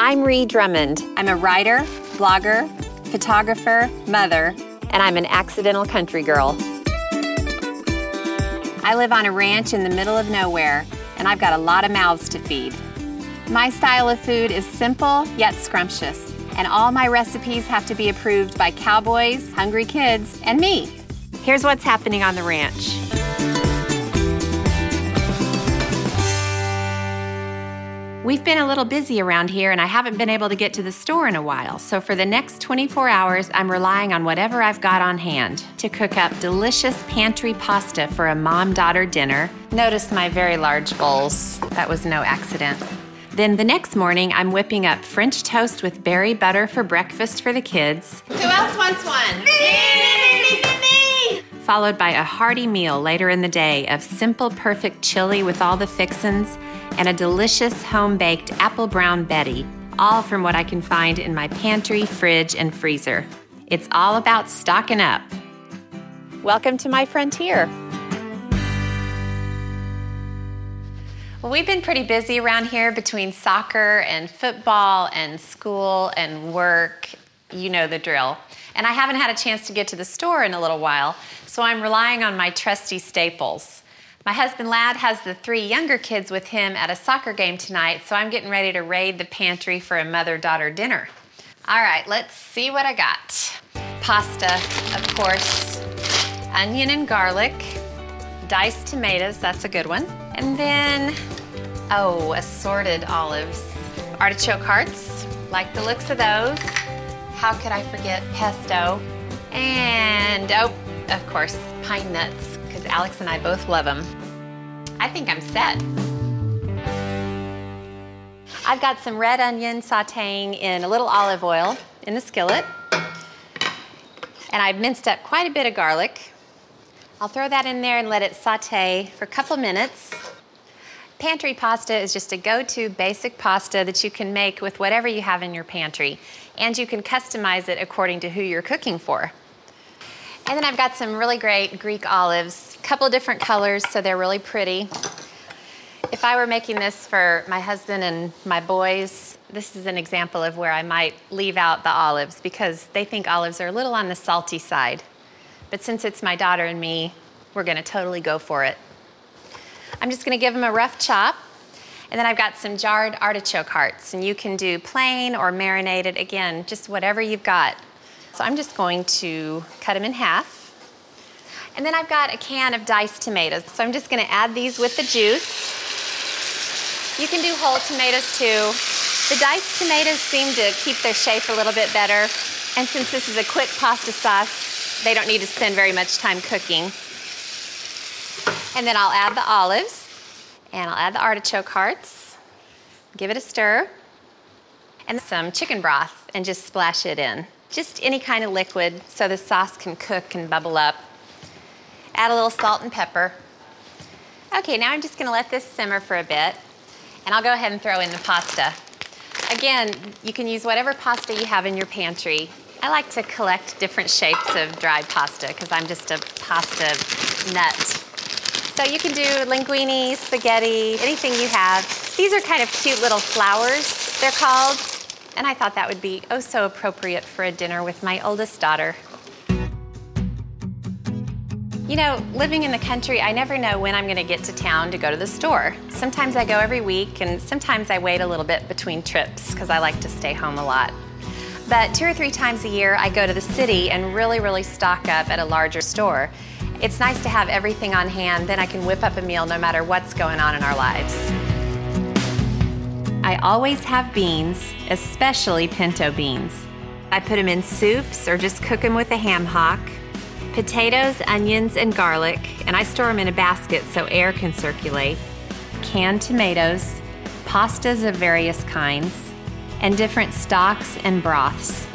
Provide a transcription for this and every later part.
I'm Ree Drummond. I'm a writer, blogger, photographer, mother, and I'm an accidental country girl. I live on a ranch in the middle of nowhere, and I've got a lot of mouths to feed. My style of food is simple yet scrumptious, and all my recipes have to be approved by cowboys, hungry kids, and me. Here's what's happening on the ranch. We've been a little busy around here and I haven't been able to get to the store in a while, so for the next 24 hours, I'm relying on whatever I've got on hand to cook up delicious pantry pasta for a mom daughter dinner. Notice my very large bowls. That was no accident. Then the next morning, I'm whipping up French toast with berry butter for breakfast for the kids. Who else wants one? Me, me, me, followed by a hearty meal later in the day of simple, perfect chili with all the fixins and a delicious home baked apple brown Betty, all from what I can find in my pantry, fridge, and freezer. It's all about stocking up. Welcome to my frontier. Well, we've been pretty busy around here between soccer and football and school and work. You know the drill. And I haven't had a chance to get to the store in a little while, so I'm relying on my trusty staples. My husband Ladd has the three younger kids with him at a soccer game tonight, so I'm getting ready to raid the pantry for a mother daughter dinner. All right, let's see what I got. Pasta, of course, onion and garlic, diced tomatoes, that's a good one. And then, oh, assorted olives. Artichoke hearts, like the looks of those. How could I forget pesto? And, oh, of course, pine nuts, because Alex and I both love them. I think I'm set. I've got some red onion sauteing in a little olive oil in the skillet. And I've minced up quite a bit of garlic. I'll throw that in there and let it saute for a couple minutes. Pantry pasta is just a go-to basic pasta that you can make with whatever you have in your pantry. And you can customize it according to who you're cooking for. And then I've got some really great Greek olives a couple different colors, so they're really pretty. If I were making this for my husband and my boys, this is an example of where I might leave out the olives because they think olives are a little on the salty side. But since it's my daughter and me, we're gonna totally go for it. I'm just gonna give them a rough chop. And then I've got some jarred artichoke hearts, and you can do plain or marinated, again, just whatever you've got. So I'm just going to cut them in half. And then I've got a can of diced tomatoes. So I'm just gonna add these with the juice. You can do whole tomatoes too. The diced tomatoes seem to keep their shape a little bit better. And since this is a quick pasta sauce, they don't need to spend very much time cooking. And then I'll add the olives and I'll add the artichoke hearts. Give it a stir. And some chicken broth and just splash it in. Just any kind of liquid so the sauce can cook and bubble up. Add a little salt and pepper. Okay, now I'm just gonna let this simmer for a bit, and I'll go ahead and throw in the pasta. Again, you can use whatever pasta you have in your pantry. I like to collect different shapes of dried pasta because I'm just a pasta nut. So you can do linguine, spaghetti, anything you have. These are kind of cute little flowers, they're called. And I thought that would be oh so appropriate for a dinner with my oldest daughter. You know, living in the country, I never know when I'm going to get to town to go to the store. Sometimes I go every week, and sometimes I wait a little bit between trips because I like to stay home a lot. But two or three times a year, I go to the city and really, really stock up at a larger store. It's nice to have everything on hand, then I can whip up a meal no matter what's going on in our lives. I always have beans, especially pinto beans. I put them in soups or just cook them with a ham hock potatoes, onions, and garlic, and I store them in a basket so air can circulate, canned tomatoes, pastas of various kinds, and different stocks and broths.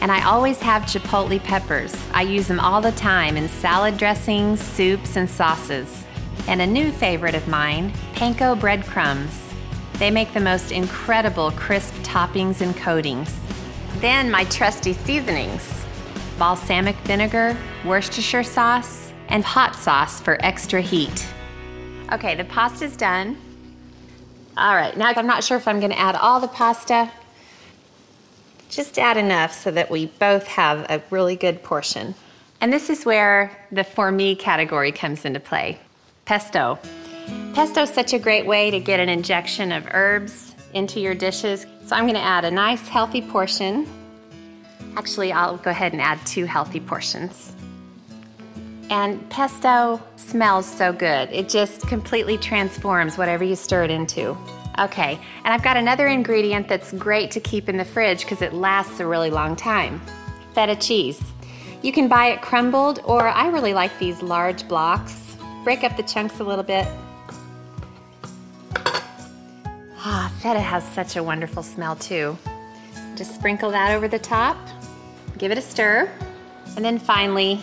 And I always have chipotle peppers. I use them all the time in salad dressings, soups, and sauces. And a new favorite of mine, panko breadcrumbs. They make the most incredible crisp toppings and coatings. Then my trusty seasonings balsamic vinegar, Worcestershire sauce, and hot sauce for extra heat. Okay, the pasta's done. All right, now I'm not sure if I'm gonna add all the pasta Just add enough so that we both have a really good portion. And this is where the for me category comes into play. Pesto. Pesto is such a great way to get an injection of herbs into your dishes. So I'm gonna add a nice healthy portion. Actually, I'll go ahead and add two healthy portions. And pesto smells so good. It just completely transforms whatever you stir it into. Okay, and I've got another ingredient that's great to keep in the fridge because it lasts a really long time. Feta cheese. You can buy it crumbled, or I really like these large blocks. Break up the chunks a little bit. Ah, feta has such a wonderful smell too. Just sprinkle that over the top, give it a stir, and then finally,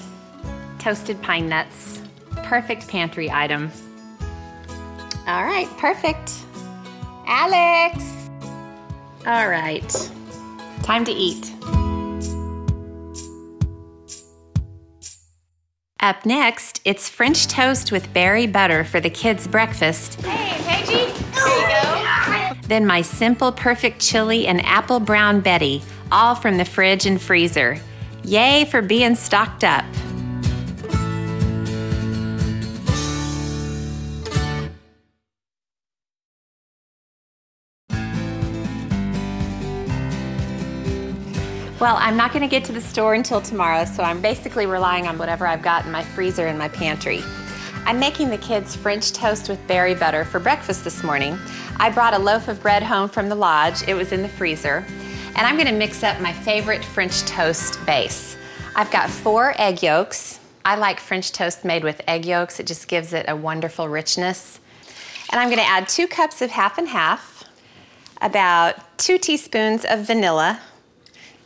toasted pine nuts. Perfect pantry item. All right, perfect. Alex! All right, time to eat. Up next, it's French toast with berry butter for the kids' breakfast. Hey, Paigey, here you go. Then my simple perfect chili and apple brown Betty, all from the fridge and freezer. Yay for being stocked up. Well, I'm not going to get to the store until tomorrow, so I'm basically relying on whatever I've got in my freezer and my pantry. I'm making the kids French toast with berry butter for breakfast this morning. I brought a loaf of bread home from the lodge, it was in the freezer, and I'm going to mix up my favorite French toast base. I've got four egg yolks. I like French toast made with egg yolks, it just gives it a wonderful richness. And I'm going to add two cups of half and half, about two teaspoons of vanilla,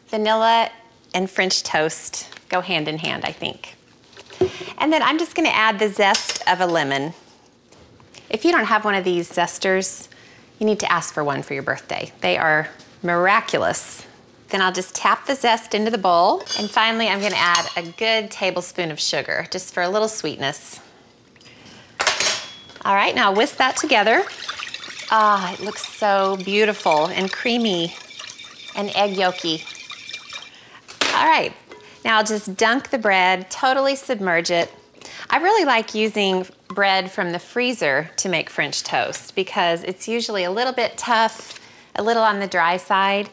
Vanilla and French toast go hand in hand, I think. And then I'm just gonna add the zest of a lemon. If you don't have one of these zesters, you need to ask for one for your birthday. They are miraculous. Then I'll just tap the zest into the bowl. And finally, I'm gonna add a good tablespoon of sugar, just for a little sweetness. All right, now whisk that together. Ah, it looks so beautiful and creamy and egg yolky. All right, now I'll just dunk the bread, totally submerge it. I really like using bread from the freezer to make French toast because it's usually a little bit tough, a little on the dry side,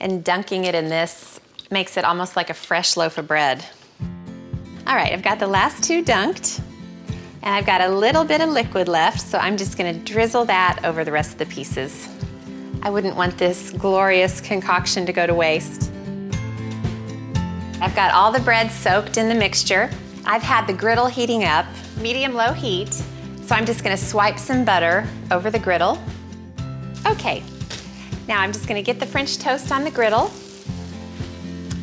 and dunking it in this makes it almost like a fresh loaf of bread. All right, I've got the last two dunked, and I've got a little bit of liquid left, so I'm just gonna drizzle that over the rest of the pieces. I wouldn't want this glorious concoction to go to waste. I've got all the bread soaked in the mixture. I've had the griddle heating up, medium low heat. So I'm just gonna swipe some butter over the griddle. Okay, now I'm just gonna get the French toast on the griddle.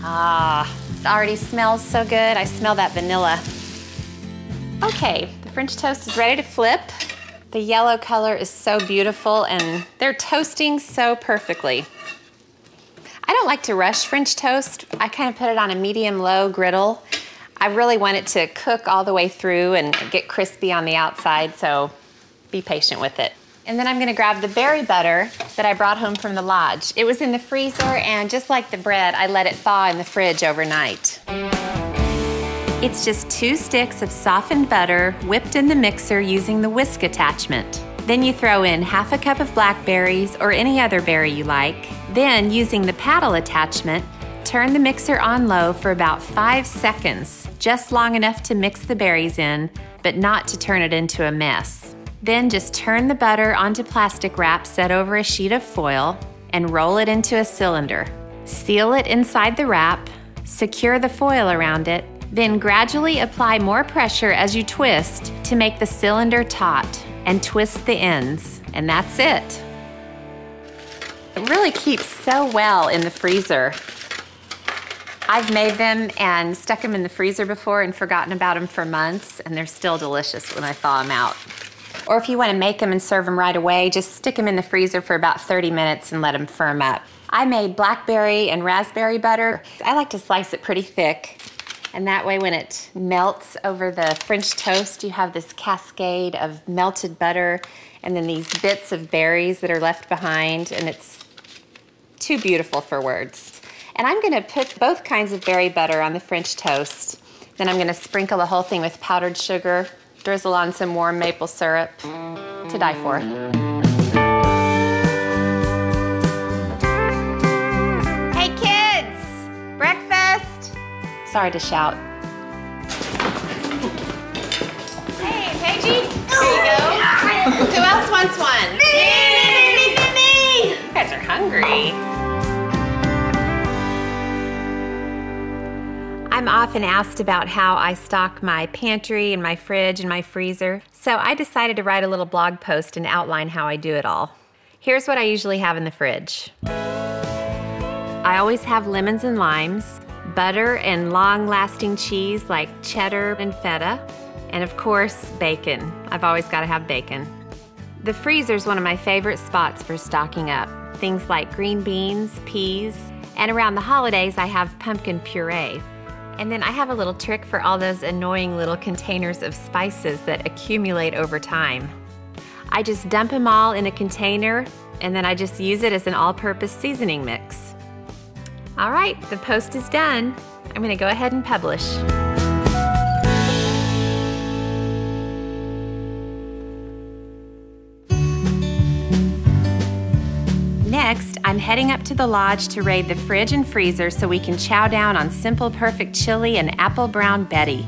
Ah, it already smells so good. I smell that vanilla. Okay, the French toast is ready to flip. The yellow color is so beautiful and they're toasting so perfectly. Don't like to rush French toast. I kind of put it on a medium low griddle. I really want it to cook all the way through and get crispy on the outside, so be patient with it. And then I'm gonna grab the berry butter that I brought home from the lodge. It was in the freezer, and just like the bread, I let it thaw in the fridge overnight. It's just two sticks of softened butter whipped in the mixer using the whisk attachment. Then you throw in half a cup of blackberries or any other berry you like. Then, using the paddle attachment, turn the mixer on low for about five seconds, just long enough to mix the berries in, but not to turn it into a mess. Then just turn the butter onto plastic wrap set over a sheet of foil and roll it into a cylinder. Seal it inside the wrap, secure the foil around it, then gradually apply more pressure as you twist to make the cylinder taut and twist the ends, and that's it. It really keeps so well in the freezer. I've made them and stuck them in the freezer before and forgotten about them for months, and they're still delicious when I thaw them out. Or if you want to make them and serve them right away, just stick them in the freezer for about 30 minutes and let them firm up. I made blackberry and raspberry butter. I like to slice it pretty thick and that way, when it melts over the French toast, you have this cascade of melted butter and then these bits of berries that are left behind, and it's too beautiful for words. And I'm gonna put both kinds of berry butter on the French toast. Then I'm gonna sprinkle the whole thing with powdered sugar, drizzle on some warm maple syrup to die for. Hey kids, breakfast. Sorry to shout. Hungry. I'm often asked about how I stock my pantry and my fridge and my freezer, so I decided to write a little blog post and outline how I do it all. Here's what I usually have in the fridge I always have lemons and limes, butter and long lasting cheese like cheddar and feta, and of course, bacon. I've always got to have bacon. The freezer is one of my favorite spots for stocking up. Things like green beans, peas, and around the holidays, I have pumpkin puree. And then I have a little trick for all those annoying little containers of spices that accumulate over time. I just dump them all in a container and then I just use it as an all purpose seasoning mix. All right, the post is done. I'm going to go ahead and publish. I'm heading up to the lodge to raid the fridge and freezer so we can chow down on Simple Perfect Chili and Apple Brown Betty.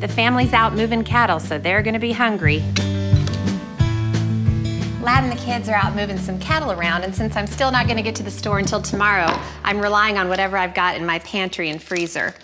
The family's out moving cattle, so they're to be hungry. Ladd and the kids are out moving some cattle around, and since I'm still not to get to the store until tomorrow, I'm relying on whatever I've got in my pantry and freezer.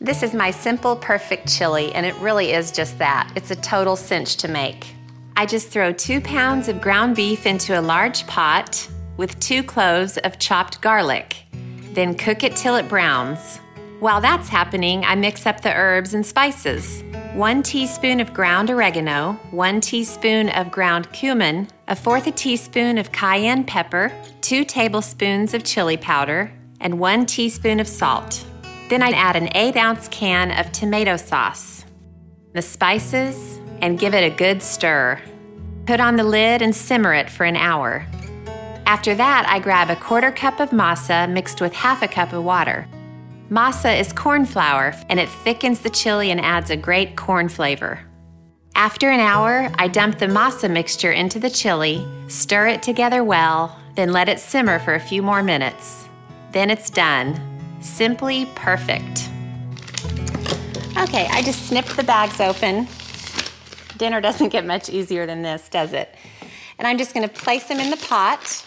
This is my Simple Perfect Chili, and it really is just that. It's a total cinch to make. I just throw two pounds of ground beef into a large pot with two cloves of chopped garlic. Then cook it till it browns. While that's happening, I mix up the herbs and spices. One teaspoon of ground oregano, one teaspoon of ground cumin, a fourth a teaspoon of cayenne pepper, two tablespoons of chili powder, and one teaspoon of salt. Then I add an 8 ounce can of tomato sauce, the spices, and give it a good stir. Put on the lid and simmer it for an hour. After that, I grab a quarter cup of masa mixed with half a cup of water. Masa is corn flour and it thickens the chili and adds a great corn flavor. After an hour, I dump the masa mixture into the chili, stir it together well, then let it simmer for a few more minutes. Then it's done. Simply perfect. Okay, I just snipped the bags open. Dinner doesn't get much easier than this, does it? And I'm just gonna place them in the pot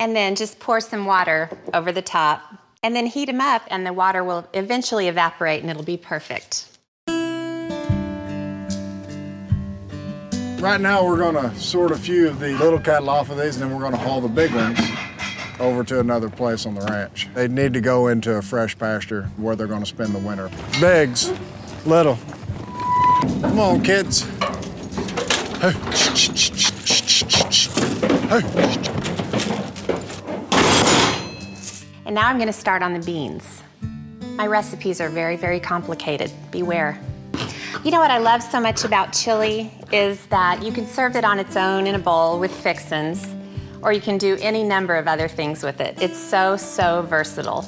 and then just pour some water over the top and then heat them up and the water will eventually evaporate and it'll be perfect. Right now we're gonna sort a few of the little cattle off of these and then we're gonna haul the big ones over to another place on the ranch. They need to go into a fresh pasture where they're gonna spend the winter. Bigs, little. Come on, kids. Hey. And now I'm gonna start on the beans. My recipes are very, very complicated. Beware. You know what I love so much about chili is that you can serve it on its own in a bowl with fixins, or you can do any number of other things with it. It's so, so versatile.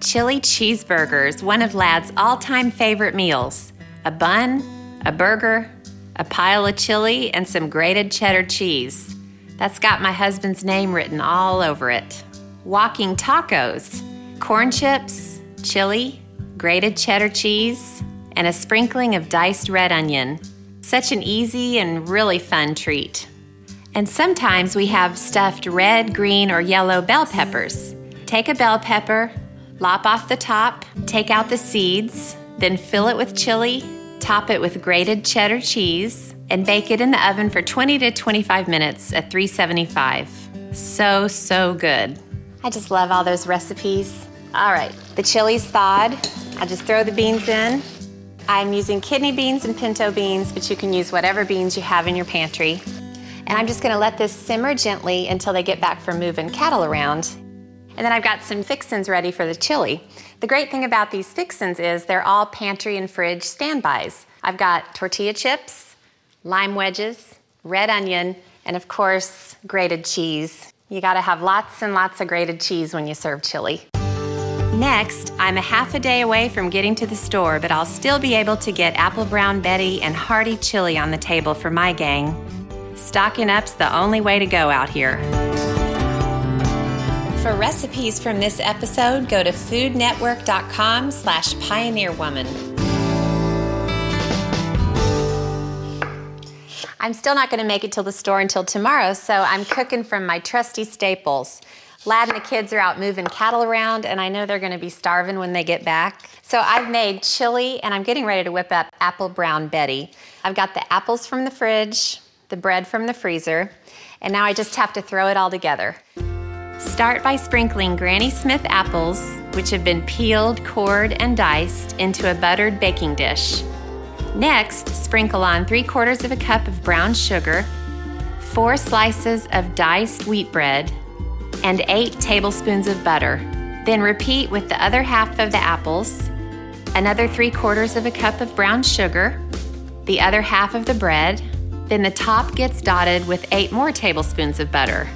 Chili cheeseburgers, one of Ladd's all time favorite meals. A bun, a burger, a pile of chili, and some grated cheddar cheese. That's got my husband's name written all over it. Walking tacos, corn chips, chili, grated cheddar cheese, and a sprinkling of diced red onion. Such an easy and really fun treat. And sometimes we have stuffed red, green, or yellow bell peppers. Take a bell pepper, lop off the top, take out the seeds, then fill it with chili, top it with grated cheddar cheese, and bake it in the oven for 20 to 25 minutes at 375. So, so good. I just love all those recipes. All right, the chili's thawed. I just throw the beans in. I'm using kidney beans and pinto beans, but you can use whatever beans you have in your pantry. And I'm just gonna let this simmer gently until they get back from moving cattle around. And then I've got some fixins ready for the chili. The great thing about these fixins is they're all pantry and fridge standbys. I've got tortilla chips, lime wedges, red onion, and of course, grated cheese. You gotta have lots and lots of grated cheese when you serve chili. Next, I'm a half a day away from getting to the store, but I'll still be able to get Apple Brown Betty and hearty chili on the table for my gang. Stocking up's the only way to go out here. For recipes from this episode, go to foodnetwork.com slash pioneerwoman. I'm still not going to make it till the store until tomorrow, so I'm cooking from my trusty staples. Ladd and the kids are out moving cattle around, and I know they're going to be starving when they get back. So I've made chili, and I'm getting ready to whip up apple brown Betty. I've got the apples from the fridge, the bread from the freezer, and now I just have to throw it all together. Start by sprinkling Granny Smith apples, which have been peeled, cored, and diced, into a buttered baking dish. Next, sprinkle on three quarters of a cup of brown sugar, four slices of diced wheat bread, and eight tablespoons of butter. Then repeat with the other half of the apples, another three quarters of a cup of brown sugar, the other half of the bread, then the top gets dotted with eight more tablespoons of butter.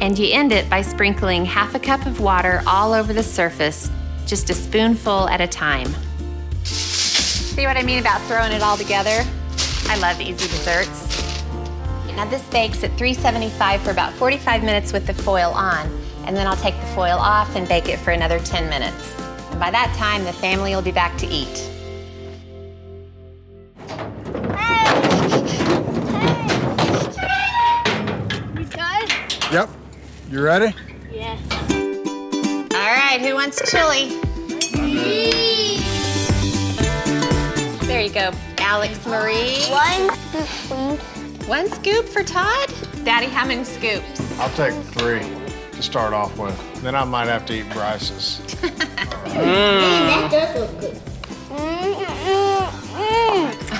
And you end it by sprinkling half a cup of water all over the surface, just a spoonful at a time. See what I mean about throwing it all together? I love easy desserts. Now this bakes at 375 for about 45 minutes with the foil on, and then I'll take the foil off and bake it for another 10 minutes. And by that time, the family will be back to eat. You done? Yep. You ready? Yeah. All right, who wants chili? There you go, Alex Marie. One, please. One scoop for Todd? Daddy, how many scoops? I'll take three to start off with. Then I might have to eat Bryce's. That does look good.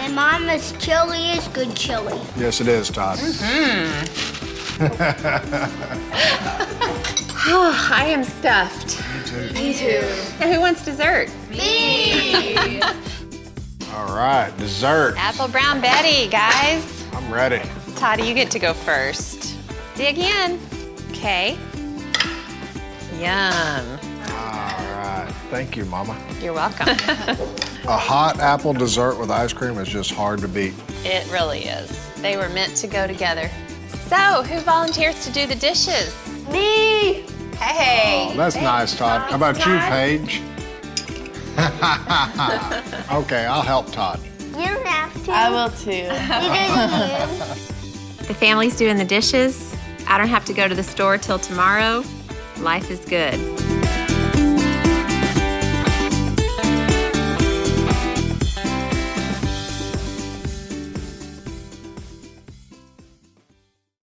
And Mama's chili is good chili. Yes, it is, Todd. Oh, I am stuffed. Me too. Now, who wants dessert? Me. All right, dessert. Apple Brown Betty, guys. I'm ready. Toddy, you get to go first. Dig in. Okay. Yum. All right. Thank you, Mama. You're welcome. A hot apple dessert with ice cream is just hard to beat. it really is. They were meant to go together. So, who volunteers to do the dishes? Me. Hey. Oh, that's nice, Todd. How about you, Paige? okay, I'll help Todd. You don't have to. I will too. The family's doing the dishes. I don't have to go to the store till tomorrow. Life is good.